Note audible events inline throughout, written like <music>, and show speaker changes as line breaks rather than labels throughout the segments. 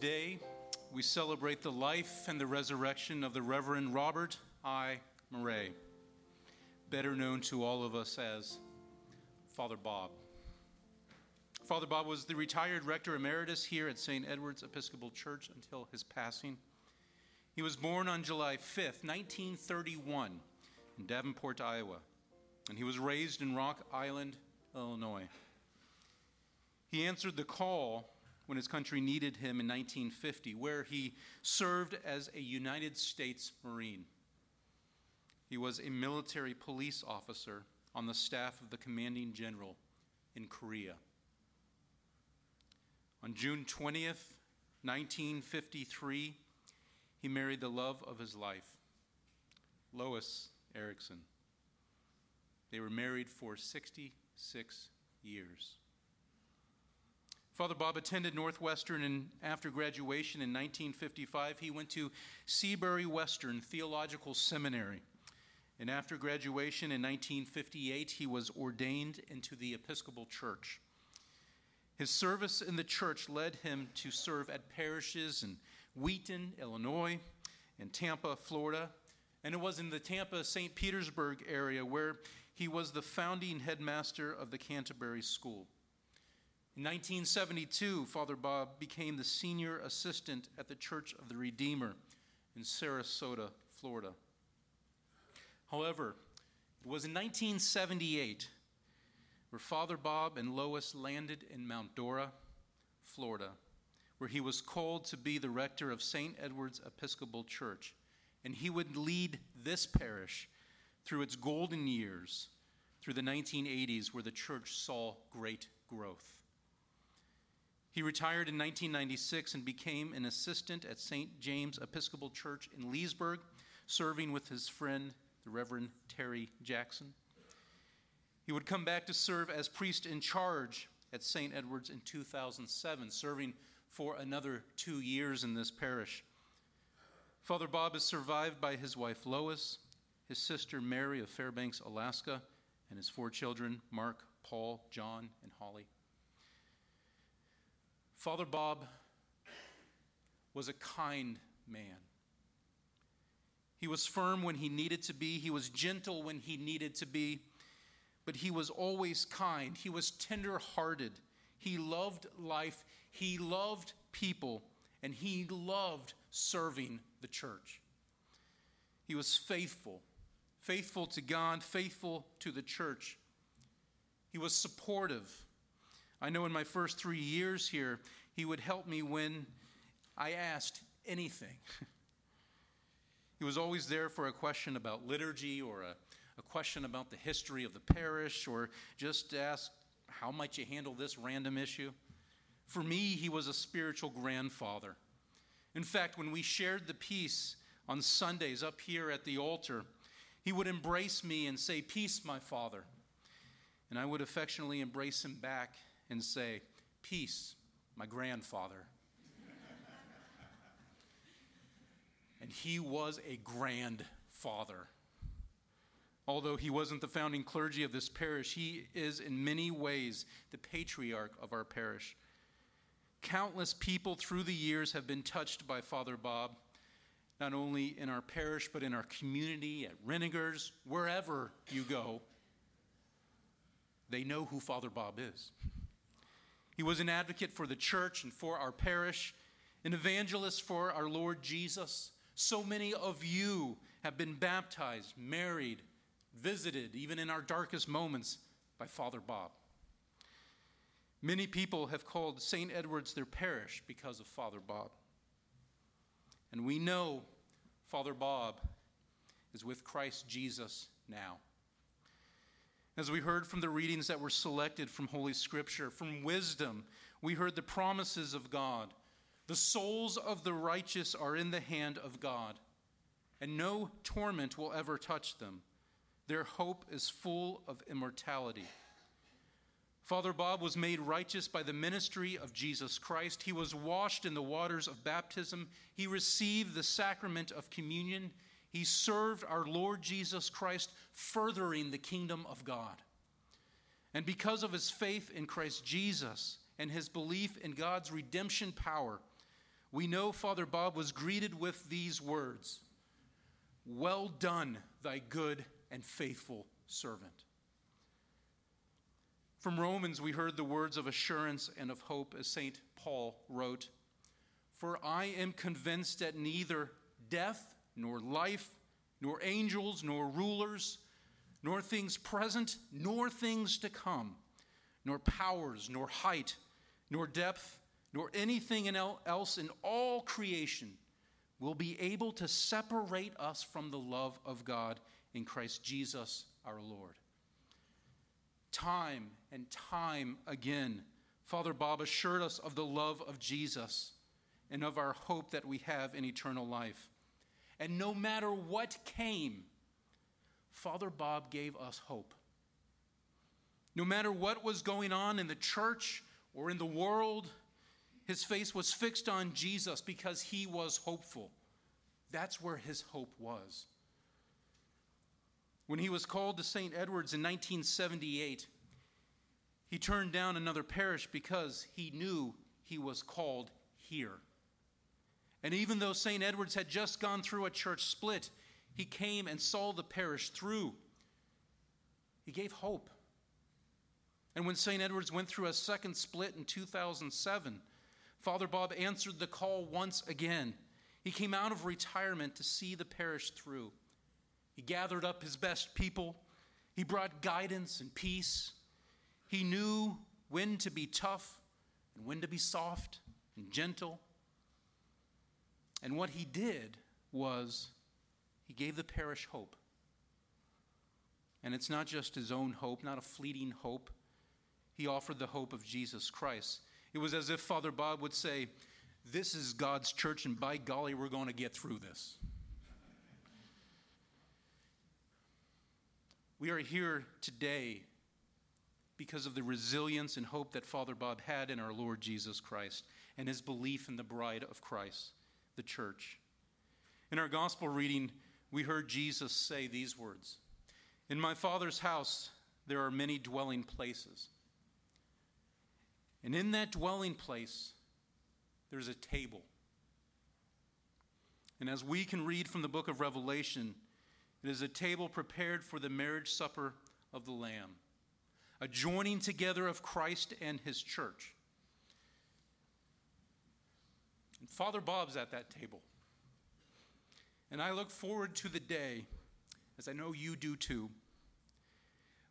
Today, we celebrate the life and the resurrection of the Reverend Robert I. Murray, better known to all of us as Father Bob. Father Bob was the retired rector emeritus here at St. Edward's Episcopal Church until his passing. He was born on July 5th, 1931, in Davenport, Iowa, and he was raised in Rock Island, Illinois. He answered the call when his country needed him in 1950, where he served as a United States Marine. He was a military police officer on the staff of the commanding general in Korea. On June 20th, 1953, he married the love of his life, Lois Erickson. They were married for 66 years. Father Bob attended Northwestern, and after graduation in 1955, he went to Seabury Western Theological Seminary. And after graduation in 1958, he was ordained into the Episcopal Church. His service in the church led him to serve at parishes in Wheaton, Illinois, and Tampa, Florida. And it was in the Tampa, St. Petersburg area where he was the founding headmaster of the Canterbury School. In 1972, Father Bob became the senior assistant at the Church of the Redeemer in Sarasota, Florida. However, it was in 1978 where Father Bob and Lois landed in Mount Dora, Florida, where he was called to be the rector of St. Edward's Episcopal Church. And he would lead this parish through its golden years, through the 1980s, where the church saw great growth. He retired in 1996 and became an assistant at St. James Episcopal Church in Leesburg, serving with his friend, the Reverend Terry Jackson. He would come back to serve as priest in charge at St. Edward's in 2007, serving for another two years in this parish. Father Bob is survived by his wife Lois, his sister Mary of Fairbanks, Alaska, and his four children Mark, Paul, John, and Holly. Father Bob was a kind man. He was firm when he needed to be, he was gentle when he needed to be, but he was always kind. He was tender hearted. He loved life, he loved people, and he loved serving the church. He was faithful, faithful to God, faithful to the church. He was supportive. I know in my first three years here, he would help me when I asked anything. <laughs> he was always there for a question about liturgy or a, a question about the history of the parish or just ask, how might you handle this random issue? For me, he was a spiritual grandfather. In fact, when we shared the peace on Sundays up here at the altar, he would embrace me and say, Peace, my father. And I would affectionately embrace him back and say, Peace, my grandfather. and he was a grandfather. Although he wasn't the founding clergy of this parish, he is in many ways the patriarch of our parish. Countless people through the years have been touched by Father Bob, not only in our parish, but in our community, at Renninger's, wherever you go. They know who Father Bob is. He was an advocate for the church and for our parish, an evangelist for our Lord Jesus. So many of you have been baptized, married, visited, even in our darkest moments, by Father Bob. Many people have called St. Edward's their parish because of Father Bob. And we know Father Bob is with Christ Jesus now. As we heard from the readings that were selected from Holy Scripture, from wisdom, we heard the promises of God. The souls of the righteous are in the hand of God, and no torment will ever touch them. Their hope is full of immortality. Father Bob was made righteous by the ministry of Jesus Christ. He was washed in the waters of baptism. He received the sacrament of communion. He served our Lord Jesus Christ, furthering the kingdom of God. And because of his faith in Christ Jesus and his belief in God's redemption power, we know Father Bob was greeted with these words Well done, thy good and faithful servant. From Romans, we heard the words of assurance and of hope, as St. Paul wrote For I am convinced that neither death, nor life, nor angels, nor rulers, nor things present, nor things to come, nor powers, nor height, nor depth, nor anything else in all creation will be able to separate us from the love of God in Christ Jesus our Lord. Time and time again, Father Bob assured us of the love of Jesus and of our hope that we have in eternal life. And no matter what came, Father Bob gave us hope. No matter what was going on in the church or in the world, his face was fixed on Jesus because he was hopeful. That's where his hope was. When he was called to St. Edward's in 1978, he turned down another parish because he knew he was called here. And even though St. Edward's had just gone through a church split, he came and saw the parish through. He gave hope. And when St. Edward's went through a second split in 2007, Father Bob answered the call once again. He came out of retirement to see the parish through. He gathered up his best people. He brought guidance and peace. He knew when to be tough and when to be soft and gentle and what he did was he gave the parish hope. And it's not just his own hope, not a fleeting hope. He offered the hope of Jesus Christ. It was as if Father Bob would say, This is God's church, and by golly, we're going to get through this. We are here today because of the resilience and hope that Father Bob had in our Lord Jesus Christ and his belief in the bride of Christ the church. In our gospel reading, we heard Jesus say these words In my Father's house, there are many dwelling places. And in that dwelling place, there's a table. And as we can read from the book of Revelation, it is a table prepared for the marriage supper of the Lamb, a joining together of Christ and his church. Father Bob's at that table. And I look forward to the day, as I know you do too,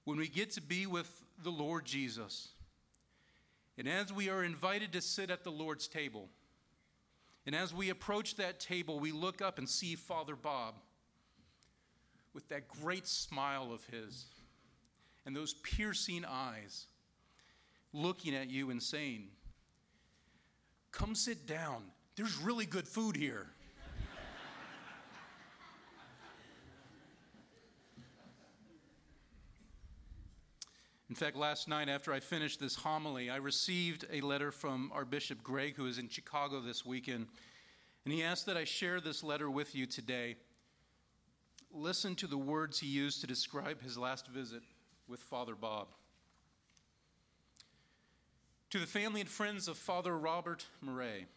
when we get to be with the Lord Jesus. And as we are invited to sit at the Lord's table, and as we approach that table, we look up and see Father Bob with that great smile of his and those piercing eyes looking at you and saying, Come sit down. There's really good food here. In fact, last night after I finished this homily, I received a letter from our Bishop Greg, who is in Chicago this weekend, and he asked that I share this letter with you today. Listen to the words he used to describe his last visit with Father Bob. To the family and friends of Father Robert Murray,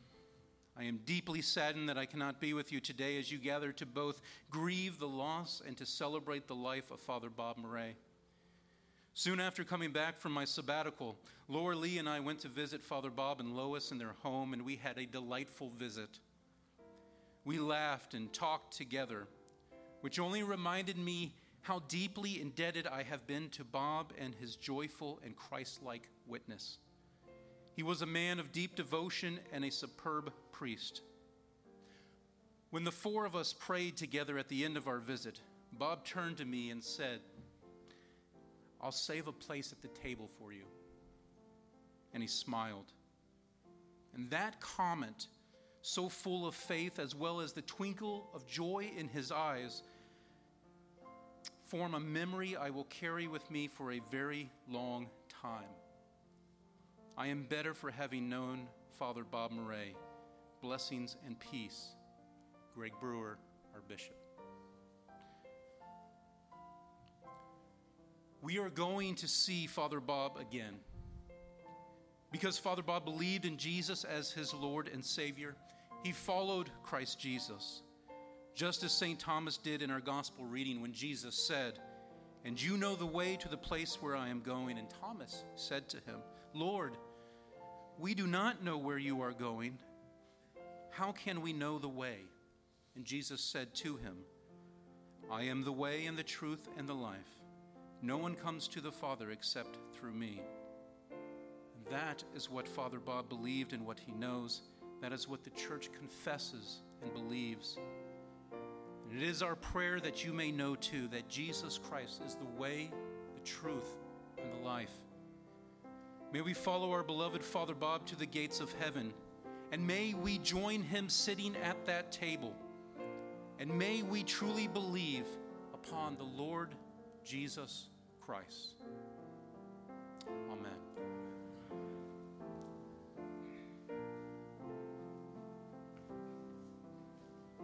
I am deeply saddened that I cannot be with you today as you gather to both grieve the loss and to celebrate the life of Father Bob Murray. Soon after coming back from my sabbatical, Laura Lee and I went to visit Father Bob and Lois in their home, and we had a delightful visit. We laughed and talked together, which only reminded me how deeply indebted I have been to Bob and his joyful and Christ like witness. He was a man of deep devotion and a superb priest. When the four of us prayed together at the end of our visit, Bob turned to me and said, I'll save a place at the table for you. And he smiled. And that comment, so full of faith as well as the twinkle of joy in his eyes, form a memory I will carry with me for a very long time. I am better for having known Father Bob Murray. Blessings and peace. Greg Brewer, our bishop. We are going to see Father Bob again. Because Father Bob believed in Jesus as his Lord and Savior, He followed Christ Jesus, just as St. Thomas did in our gospel reading when Jesus said, And you know the way to the place where I am going. And Thomas said to him, Lord, we do not know where you are going. How can we know the way? And Jesus said to him, I am the way and the truth and the life. No one comes to the Father except through me. That is what Father Bob believed and what he knows. That is what the church confesses and believes. And it is our prayer that you may know too that Jesus Christ is the way, the truth, and the life. May we follow our beloved Father Bob to the gates of heaven, and may we join him sitting at that table. And may we truly believe upon the Lord Jesus Christ. Amen.